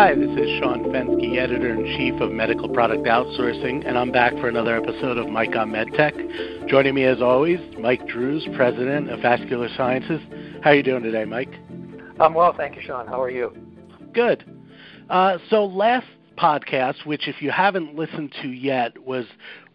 Hi, this is Sean Fenske, editor in chief of Medical Product Outsourcing, and I'm back for another episode of Mike on MedTech. Joining me as always, Mike Drues, president of Vascular Sciences. How are you doing today, Mike? I'm well, thank you, Sean. How are you? Good. Uh, so last podcast, which if you haven't listened to yet, was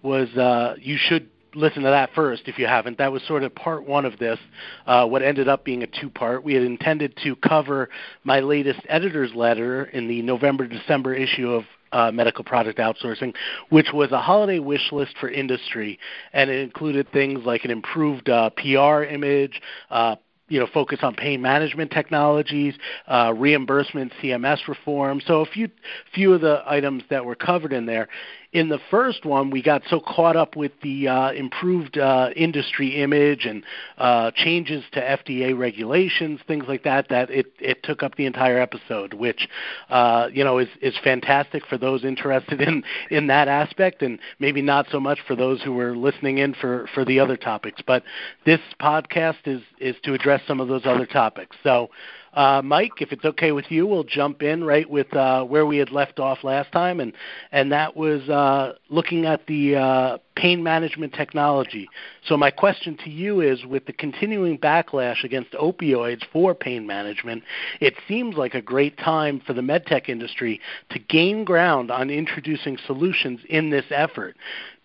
was uh, you should listen to that first if you haven't. That was sort of part one of this, uh, what ended up being a two part. We had intended to cover my latest editor's letter in the November December issue of uh, medical product outsourcing, which was a holiday wish list for industry, and it included things like an improved uh, PR image, uh, you know, focus on pain management technologies, uh, reimbursement, CMS reform. So a few few of the items that were covered in there. In the first one, we got so caught up with the uh, improved uh, industry image and uh, changes to FDA regulations, things like that, that it, it took up the entire episode, which uh, you know is, is fantastic for those interested in, in that aspect, and maybe not so much for those who were listening in for, for the other topics. But this podcast is is to address some of those other topics. So. Uh, Mike, if it's okay with you, we'll jump in right with uh, where we had left off last time, and and that was uh, looking at the uh, pain management technology. So my question to you is, with the continuing backlash against opioids for pain management, it seems like a great time for the medtech industry to gain ground on introducing solutions in this effort.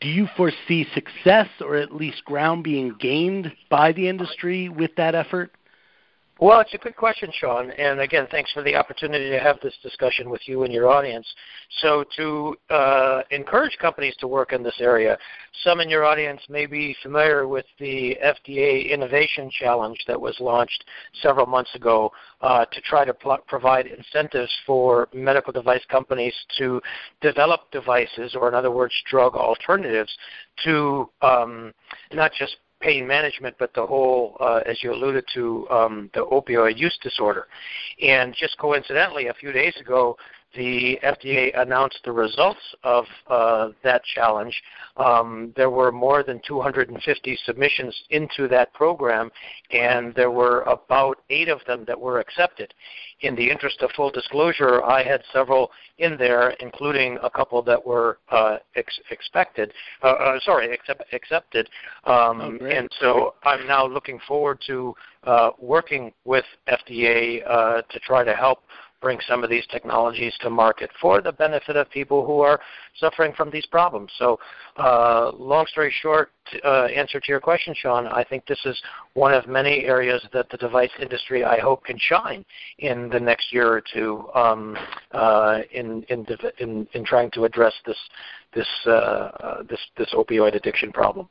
Do you foresee success or at least ground being gained by the industry with that effort? Well, it's a good question, Sean. And again, thanks for the opportunity to have this discussion with you and your audience. So, to uh, encourage companies to work in this area, some in your audience may be familiar with the FDA Innovation Challenge that was launched several months ago uh, to try to pl- provide incentives for medical device companies to develop devices, or in other words, drug alternatives, to um, not just pain management, but the whole, uh, as you alluded to, um, the opioid use disorder. And just coincidentally, a few days ago, the FDA announced the results of uh, that challenge. Um, there were more than 250 submissions into that program, and there were about eight of them that were accepted in the interest of full disclosure, I had several in there, including a couple that were uh, ex- expected. Uh, uh, sorry, accept- accepted. Um, oh, and so I'm now looking forward to uh, working with FDA uh, to try to help bring some of these technologies to market for the benefit of people who are suffering from these problems. So, uh, long story short, uh, answer to your question, Sean, I think this is one of many areas that the device industry, I hope, can shine in the next year or two um, uh, in, in, in, in trying to address this this uh, uh, this this opioid addiction problem.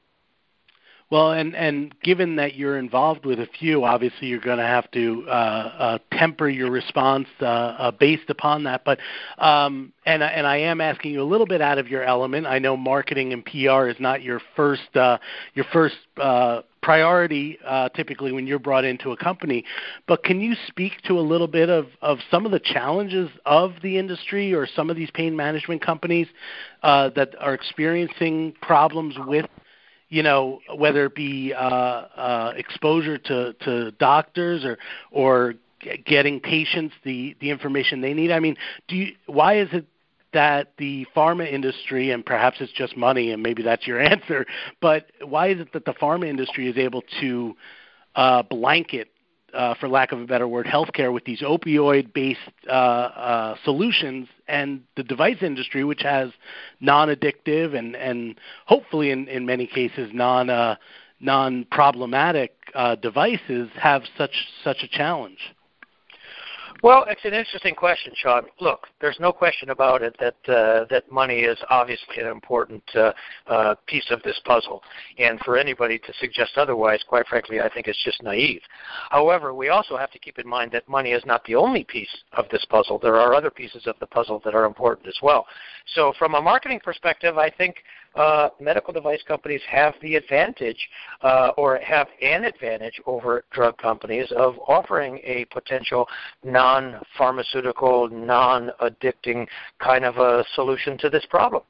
Well, and and given that you're involved with a few, obviously you're going to have to uh, uh, temper your response uh, uh, based upon that. But um, and and I am asking you a little bit out of your element. I know marketing and PR is not your first uh, your first uh, priority uh, typically when you're brought into a company. But can you speak to a little bit of, of some of the challenges of the industry or some of these pain management companies uh, that are experiencing problems with you know, whether it be uh, uh, exposure to, to doctors or or getting patients the, the information they need. I mean, do you, why is it that the pharma industry, and perhaps it's just money, and maybe that's your answer, but why is it that the pharma industry is able to uh, blanket uh, for lack of a better word, healthcare with these opioid-based uh, uh, solutions, and the device industry, which has non-addictive and and hopefully in in many cases non uh, non-problematic uh, devices, have such such a challenge. Well, it's an interesting question, Sean. Look, there's no question about it that uh, that money is obviously an important uh, uh, piece of this puzzle, and for anybody to suggest otherwise, quite frankly, I think it's just naive. However, we also have to keep in mind that money is not the only piece of this puzzle. There are other pieces of the puzzle that are important as well. So, from a marketing perspective, I think uh, medical device companies have the advantage uh, or have an advantage over drug companies of offering a potential non pharmaceutical, non addicting kind of a solution to this problem.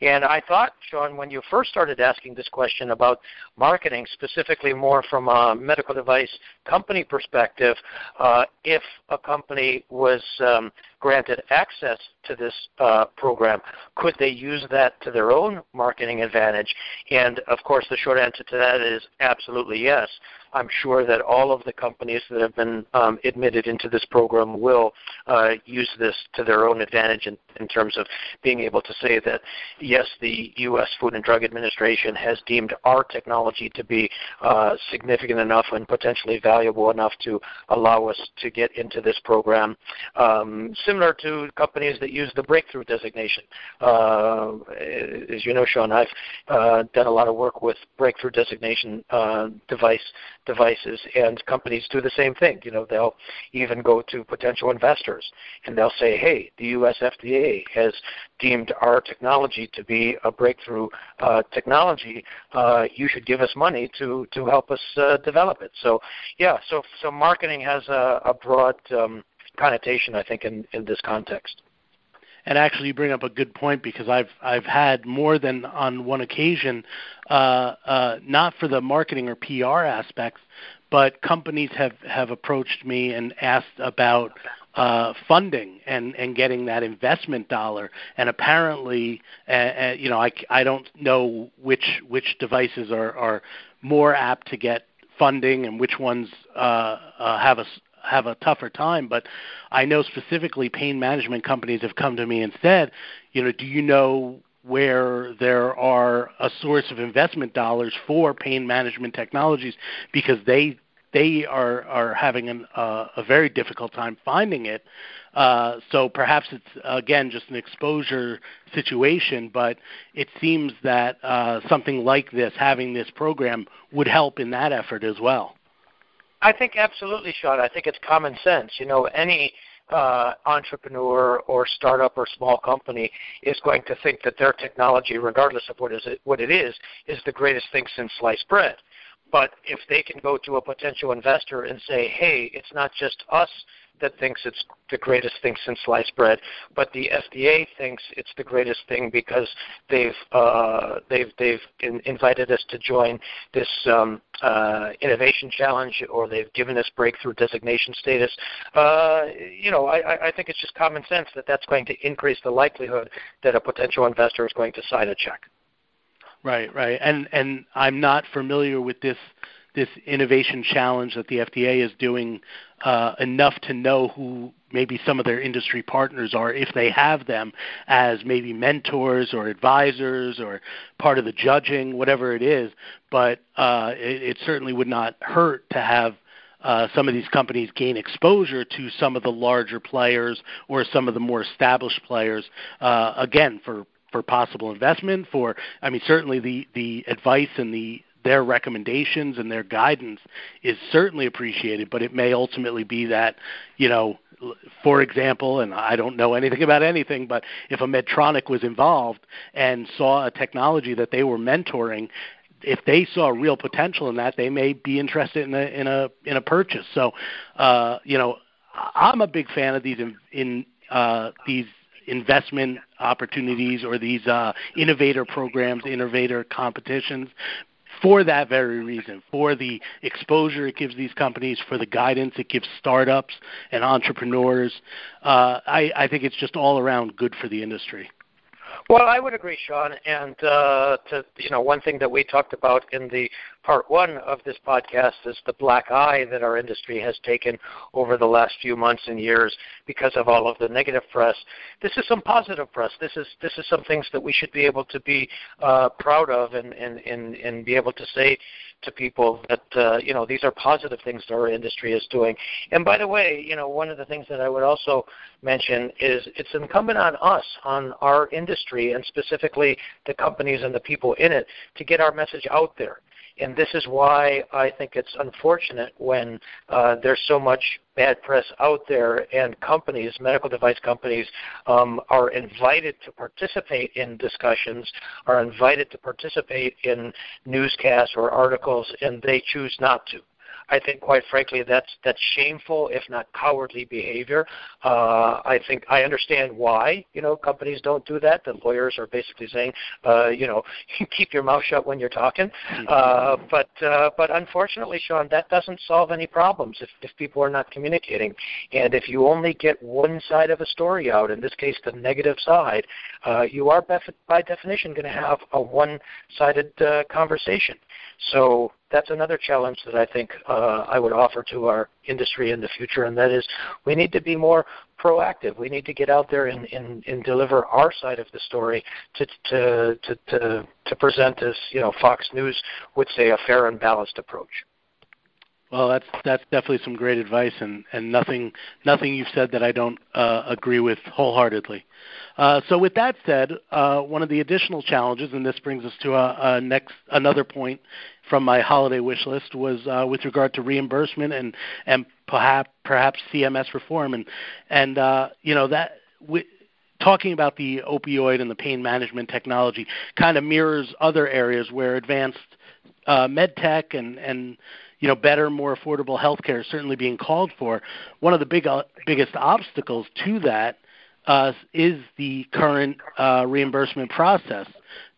And I thought, Sean, when you first started asking this question about marketing, specifically more from a medical device company perspective, uh, if a company was um, granted access to this uh, program, could they use that to their own marketing advantage? And of course, the short answer to that is absolutely yes. I'm sure that all of the companies that have been um, admitted into this program will uh, use this to their own advantage in, in terms of being able to say that, yes, the U.S. Food and Drug Administration has deemed our technology to be uh, significant enough and potentially valuable enough to allow us to get into this program. Um, similar to companies that use the breakthrough designation. Uh, as you know, Sean, I've uh, done a lot of work with breakthrough designation uh, device devices, and companies do the same thing. You know, they'll even go to potential investors and they'll say, "Hey, the U.S. FDA has deemed our technology to be a breakthrough uh, technology. Uh, you should give us money to to help us uh, develop it." So, yeah, so so marketing has a, a broad um, connotation, I think, in in this context. And actually, you bring up a good point because I've I've had more than on one occasion, uh, uh, not for the marketing or PR aspects, but companies have have approached me and asked about uh, funding and and getting that investment dollar. And apparently, uh, uh, you know, I I don't know which which devices are are more apt to get funding and which ones uh, uh, have a have a tougher time. But I know specifically pain management companies have come to me and said, you know, do you know where there are a source of investment dollars for pain management technologies because they they are are having an, uh, a very difficult time finding it. Uh, so perhaps it's again just an exposure situation, but it seems that uh, something like this, having this program, would help in that effort as well. I think absolutely, Sean. I think it's common sense. You know, any uh, entrepreneur or startup or small company is going to think that their technology, regardless of what is it, what it is, is the greatest thing since sliced bread. But if they can go to a potential investor and say, "Hey, it's not just us that thinks it's the greatest thing since sliced bread, but the FDA thinks it's the greatest thing because they've uh, they've they've in, invited us to join this um, uh, innovation challenge, or they've given us breakthrough designation status. Uh, you know, I, I think it's just common sense that that's going to increase the likelihood that a potential investor is going to sign a check. Right, right, and and I'm not familiar with this this innovation challenge that the FDA is doing uh, enough to know who maybe some of their industry partners are, if they have them, as maybe mentors or advisors or part of the judging, whatever it is. But uh, it, it certainly would not hurt to have uh, some of these companies gain exposure to some of the larger players or some of the more established players. Uh, again, for for possible investment, for I mean certainly the the advice and the their recommendations and their guidance is certainly appreciated, but it may ultimately be that, you know, for example, and I don't know anything about anything, but if a Medtronic was involved and saw a technology that they were mentoring, if they saw real potential in that, they may be interested in a in a in a purchase. So, uh, you know, I'm a big fan of these in, in uh, these investment opportunities or these uh, innovator programs, innovator competitions, for that very reason, for the exposure it gives these companies, for the guidance it gives startups and entrepreneurs. Uh, I, I think it's just all around good for the industry. Well, I would agree, Sean. And uh, to you know, one thing that we talked about in the part one of this podcast is the black eye that our industry has taken over the last few months and years because of all of the negative press. This is some positive press. This is this is some things that we should be able to be uh, proud of and, and and and be able to say to people that uh, you know these are positive things that our industry is doing. And by the way, you know one of the things that I would also mention is it's incumbent on us, on our industry, and specifically the companies and the people in it, to get our message out there. And this is why I think it's unfortunate when uh, there's so much bad press out there and companies, medical device companies, um, are invited to participate in discussions, are invited to participate in newscasts or articles, and they choose not to. I think, quite frankly, that's that's shameful, if not cowardly behavior. Uh, I think I understand why you know companies don't do that. The lawyers are basically saying, uh, you know, keep your mouth shut when you're talking. Mm-hmm. Uh, but uh, but unfortunately, Sean, that doesn't solve any problems if if people are not communicating. And if you only get one side of a story out, in this case, the negative side, uh, you are by definition going to have a one-sided uh, conversation. So that's another challenge that I think uh, I would offer to our industry in the future, and that is we need to be more proactive. We need to get out there and, and, and deliver our side of the story to, to, to, to, to present as, you know, Fox News would say, a fair and balanced approach. Well, that's that's definitely some great advice, and and nothing nothing you've said that I don't uh, agree with wholeheartedly. Uh, so, with that said, uh, one of the additional challenges, and this brings us to a, a next another point from my holiday wish list, was uh, with regard to reimbursement and and perhaps perhaps CMS reform, and and uh, you know that. We, talking about the opioid and the pain management technology kind of mirrors other areas where advanced uh, med tech and, and you know, better, more affordable healthcare is certainly being called for. One of the big, uh, biggest obstacles to that uh, is the current uh, reimbursement process.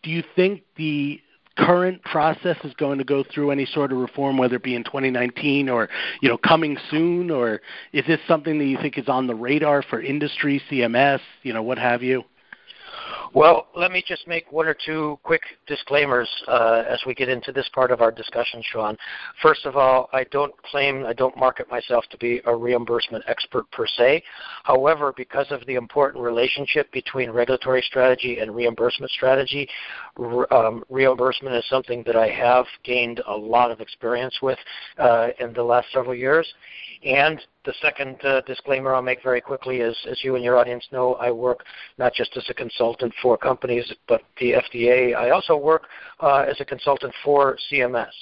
Do you think the current process is going to go through any sort of reform, whether it be in 2019 or you know coming soon, or is this something that you think is on the radar for industry, CMS, you know, what have you? Well, let me just make one or two quick disclaimers uh, as we get into this part of our discussion, Sean. First of all, I don't claim, I don't market myself to be a reimbursement expert per se. However, because of the important relationship between regulatory strategy and reimbursement strategy, um, reimbursement is something that I have gained a lot of experience with uh, in the last several years. And the second uh, disclaimer I'll make very quickly is, as you and your audience know, I work not just as a consultant for companies, but the FDA. I also work uh, as a consultant for CMS.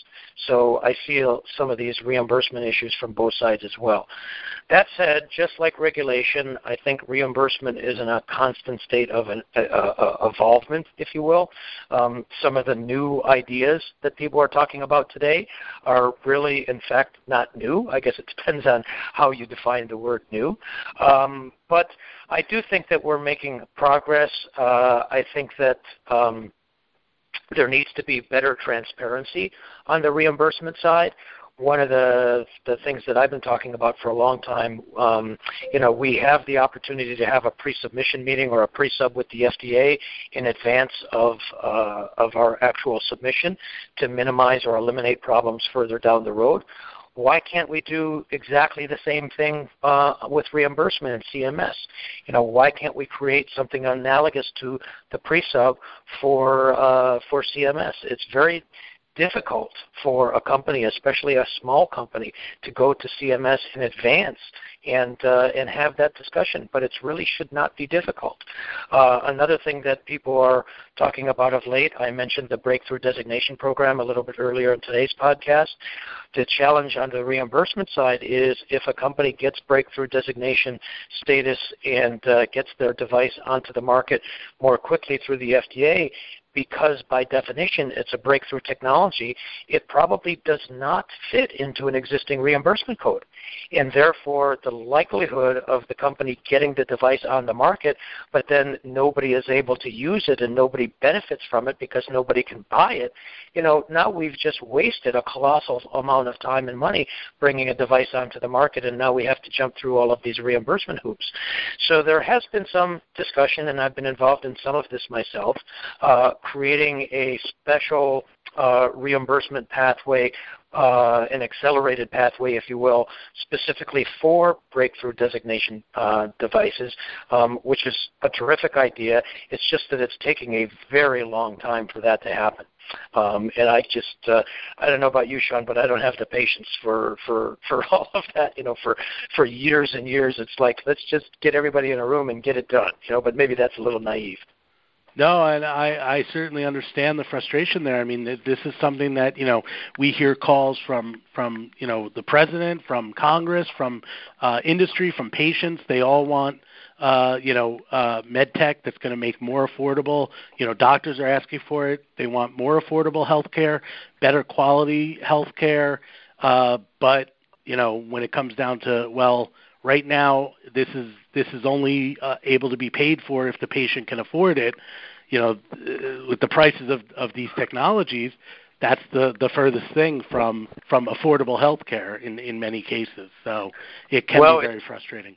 So I feel some of these reimbursement issues from both sides as well. That said, just like regulation, I think reimbursement is in a constant state of an uh, uh, evolvement, if you will. Um, some of the new ideas that people are talking about today are really, in fact, not new. I guess it depends on how you define the word new. Um, but I do think that we're making progress. Uh, I think that um, there needs to be better transparency on the reimbursement side. One of the the things that I've been talking about for a long time, um, you know, we have the opportunity to have a pre-submission meeting or a pre-sub with the FDA in advance of uh, of our actual submission to minimize or eliminate problems further down the road why can't we do exactly the same thing uh, with reimbursement and CMS? You know, why can't we create something analogous to the pre-sub for uh, for CMS? It's very difficult for a company, especially a small company, to go to CMS in advance and uh, and have that discussion. But it really should not be difficult. Uh, another thing that people are talking about of late, I mentioned the breakthrough designation program a little bit earlier in today's podcast. The challenge on the reimbursement side is if a company gets breakthrough designation status and uh, gets their device onto the market more quickly through the FDA, because by definition it's a breakthrough technology, it probably does not fit into an existing reimbursement code. And therefore, the likelihood of the company getting the device on the market, but then nobody is able to use it and nobody benefits from it because nobody can buy it, you know, now we've just wasted a colossal amount of time and money bringing a device onto the market, and now we have to jump through all of these reimbursement hoops. So there has been some discussion, and I've been involved in some of this myself, uh, creating a special uh, reimbursement pathway, uh, an accelerated pathway, if you will, specifically for breakthrough designation uh, devices, um, which is a terrific idea. It's just that it's taking a very long time for that to happen. Um, and I just, uh, I don't know about you, Sean, but I don't have the patience for, for, for all of that, you know, for, for years and years. It's like, let's just get everybody in a room and get it done, you know, but maybe that's a little naive. No, and I, I certainly understand the frustration there. I mean, this is something that you know we hear calls from from you know the president, from Congress, from uh, industry, from patients. They all want uh, you know uh, med tech that's going to make more affordable. You know, doctors are asking for it. They want more affordable health care, better quality health care. Uh, but you know, when it comes down to well, right now this is this is only uh, able to be paid for if the patient can afford it. You know, uh, with the prices of of these technologies, that's the the furthest thing from from affordable health care in in many cases. So it can well, be very frustrating.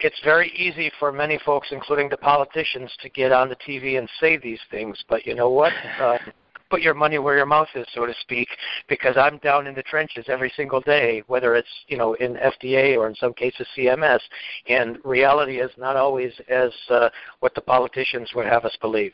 It's very easy for many folks, including the politicians, to get on the TV and say these things. But you know what? Uh, put your money where your mouth is, so to speak, because I'm down in the trenches every single day, whether it's you know in FDA or in some cases CMS, and reality is not always as uh, what the politicians would have us believe.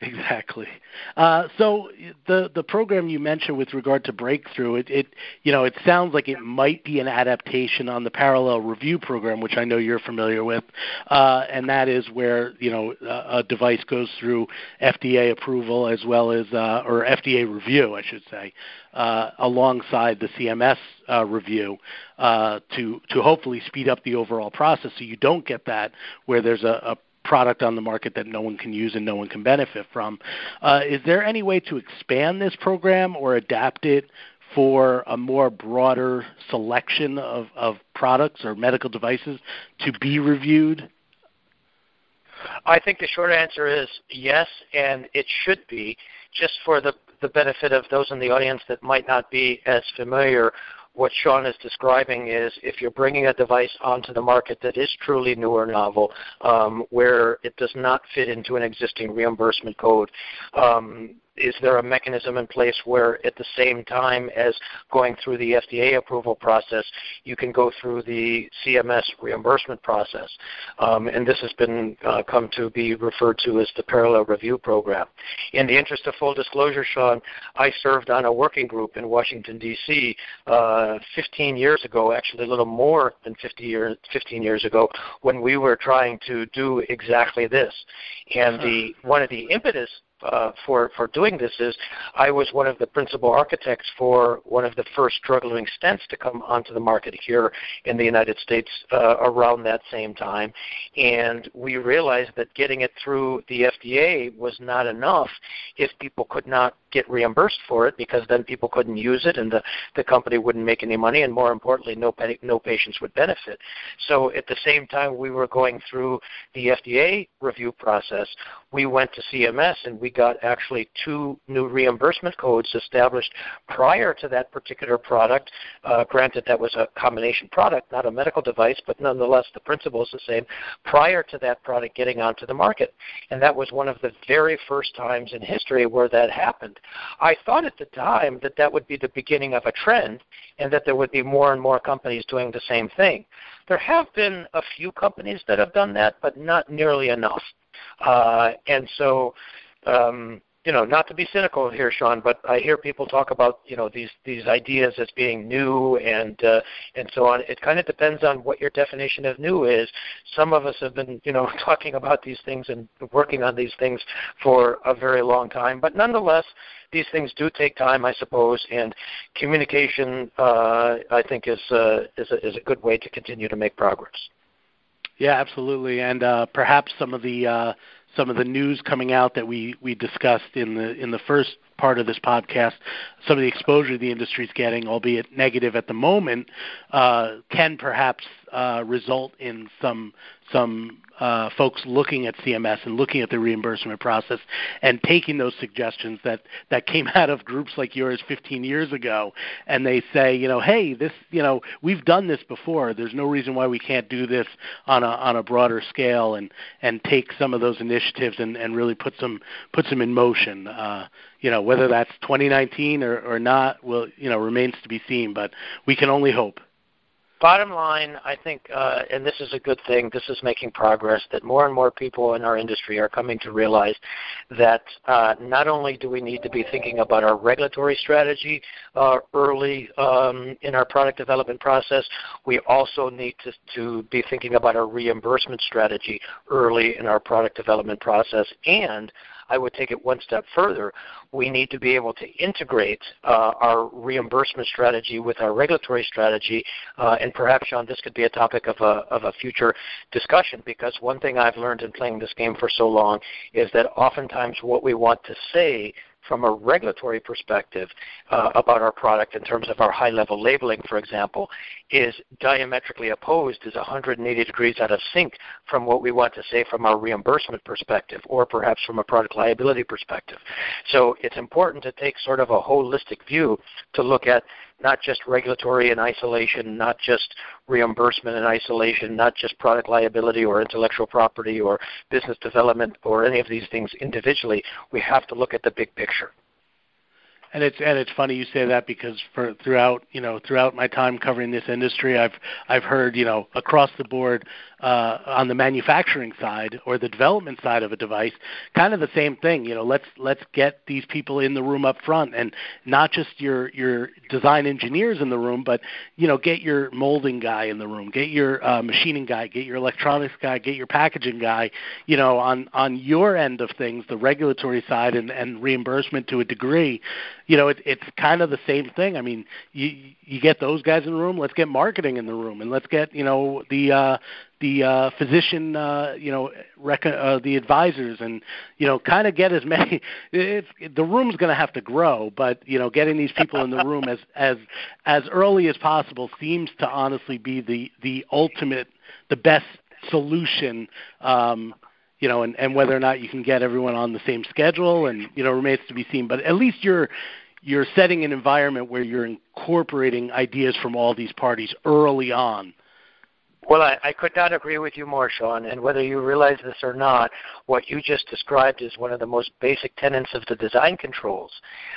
Exactly. Uh, so the the program you mentioned with regard to breakthrough, it, it you know it sounds like it might be an adaptation on the parallel review program, which I know you're familiar with, uh, and that is where you know a, a device goes through FDA approval as well as uh, or FDA review, I should say, uh, alongside the CMS uh, review uh, to to hopefully speed up the overall process, so you don't get that where there's a, a product on the market that no one can use and no one can benefit from. Uh, is there any way to expand this program or adapt it for a more broader selection of, of products or medical devices to be reviewed? I think the short answer is yes, and it should be, just for the, the benefit of those in the audience that might not be as familiar what Sean is describing is if you're bringing a device onto the market that is truly new or novel, um, where it does not fit into an existing reimbursement code, um, is there a mechanism in place where at the same time as going through the FDA approval process, you can go through the CMS reimbursement process? Um, and this has been uh, come to be referred to as the parallel review program. In the interest of full disclosure, Sean, I served on a working group in Washington, D.C. Uh, 15 years ago, actually a little more than 50 years, 15 years ago, when we were trying to do exactly this. And the one of the impetus uh, for for doing this is I was one of the principal architects for one of the first drug-eluting stents to come onto the market here in the United States uh, around that same time, and we realized that getting it through the FDA was not enough if people could not get reimbursed for it because then people couldn't use it and the, the company wouldn't make any money and more importantly no no patients would benefit. So at the same time we were going through the FDA review process, we went to CMS and we got actually two new reimbursement codes established prior to that particular product. Uh, granted that was a combination product, not a medical device, but nonetheless the principle is the same prior to that product getting onto the market. And that was one of the very first times in history where that happened. I thought at the time that that would be the beginning of a trend and that there would be more and more companies doing the same thing. There have been a few companies that have done that, but not nearly enough. Uh, and so um, you know, not to be cynical here, Sean, but I hear people talk about you know these these ideas as being new and uh, and so on. It kind of depends on what your definition of new is. Some of us have been you know talking about these things and working on these things for a very long time, but nonetheless, these things do take time, I suppose, and communication uh, I think is uh, is a, is a good way to continue to make progress. Yeah, absolutely, and uh, perhaps some of the uh, some of the news coming out that we we discussed in the in the first part of this podcast, some of the exposure the industry is getting, albeit negative at the moment, uh, can perhaps uh, result in some some uh, folks looking at CMS and looking at the reimbursement process and taking those suggestions that that came out of groups like yours 15 years ago, and they say, you know, hey, this, you know, we've done this before. There's no reason why we can't do this on a on a broader scale and and take some of those initiatives and and really put some put some in motion. Uh, you know, whether that's 2019 or or not, will you know remains to be seen. But we can only hope bottom line, I think, uh, and this is a good thing, this is making progress, that more and more people in our industry are coming to realize that uh, not only do we need to be thinking about our regulatory strategy uh, early um, in our product development process, we also need to, to be thinking about our reimbursement strategy early in our product development process and I would take it one step further. We need to be able to integrate uh, our reimbursement strategy with our regulatory strategy, uh, and perhaps, Sean, this could be a topic of a, of a future discussion because one thing I've learned in playing this game for so long is that oftentimes what we want to say from a regulatory perspective uh, about our product in terms of our high level labeling, for example, is diametrically opposed, is 180 degrees out of sync from what we want to say from our reimbursement perspective or perhaps from a product liability perspective. So it's important to take sort of a holistic view to look at not just regulatory in isolation, not just reimbursement in isolation, not just product liability or intellectual property or business development or any of these things individually. We have to look at the big picture. And it's and it's funny you say that because for throughout you know throughout my time covering this industry, I've I've heard you know across the board uh, on the manufacturing side or the development side of a device, kind of the same thing. You know, let's let's get these people in the room up front, and not just your your design engineers in the room, but you know, get your molding guy in the room, get your uh, machining guy, get your electronics guy, get your packaging guy. You know, on on your end of things, the regulatory side and, and reimbursement to a degree. You know, it, it's kind of the same thing. I mean, you you get those guys in the room. Let's get marketing in the room, and let's get you know the uh, the uh, physician, uh, you know, rec- uh, the advisors, and you know, kind of get as many. It's, the room's going to have to grow, but you know, getting these people in the room as as as early as possible seems to honestly be the the ultimate, the best solution. Um, you know, and, and whether or not you can get everyone on the same schedule, and you know, remains to be seen. But at least you're you're setting an environment where you're incorporating ideas from all these parties early on well, I, I could not agree with you more, Sean. And whether you realize this or not, what you just described is one of the most basic tenets of the design controls.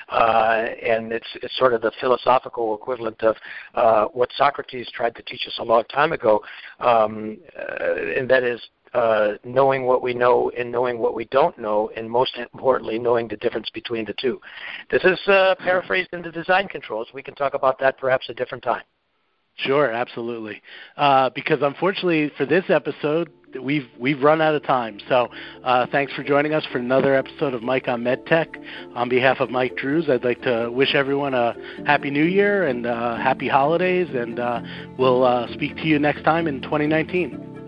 Uh, and it's, it's sort of the philosophical equivalent of uh, what Socrates tried to teach us a long time ago, um, uh, and that is uh, knowing what we know and knowing what we don't know, and most importantly, knowing the difference between the two. This is uh, paraphrased in the design controls. We can talk about that perhaps a different time. Sure, absolutely. Uh, because unfortunately for this episode, we've we've run out of time. So uh, thanks for joining us for another episode of Mike on MedTech. On behalf of Mike Drues, I'd like to wish everyone a happy New Year and uh, happy holidays, and uh, we'll uh, speak to you next time in 2019.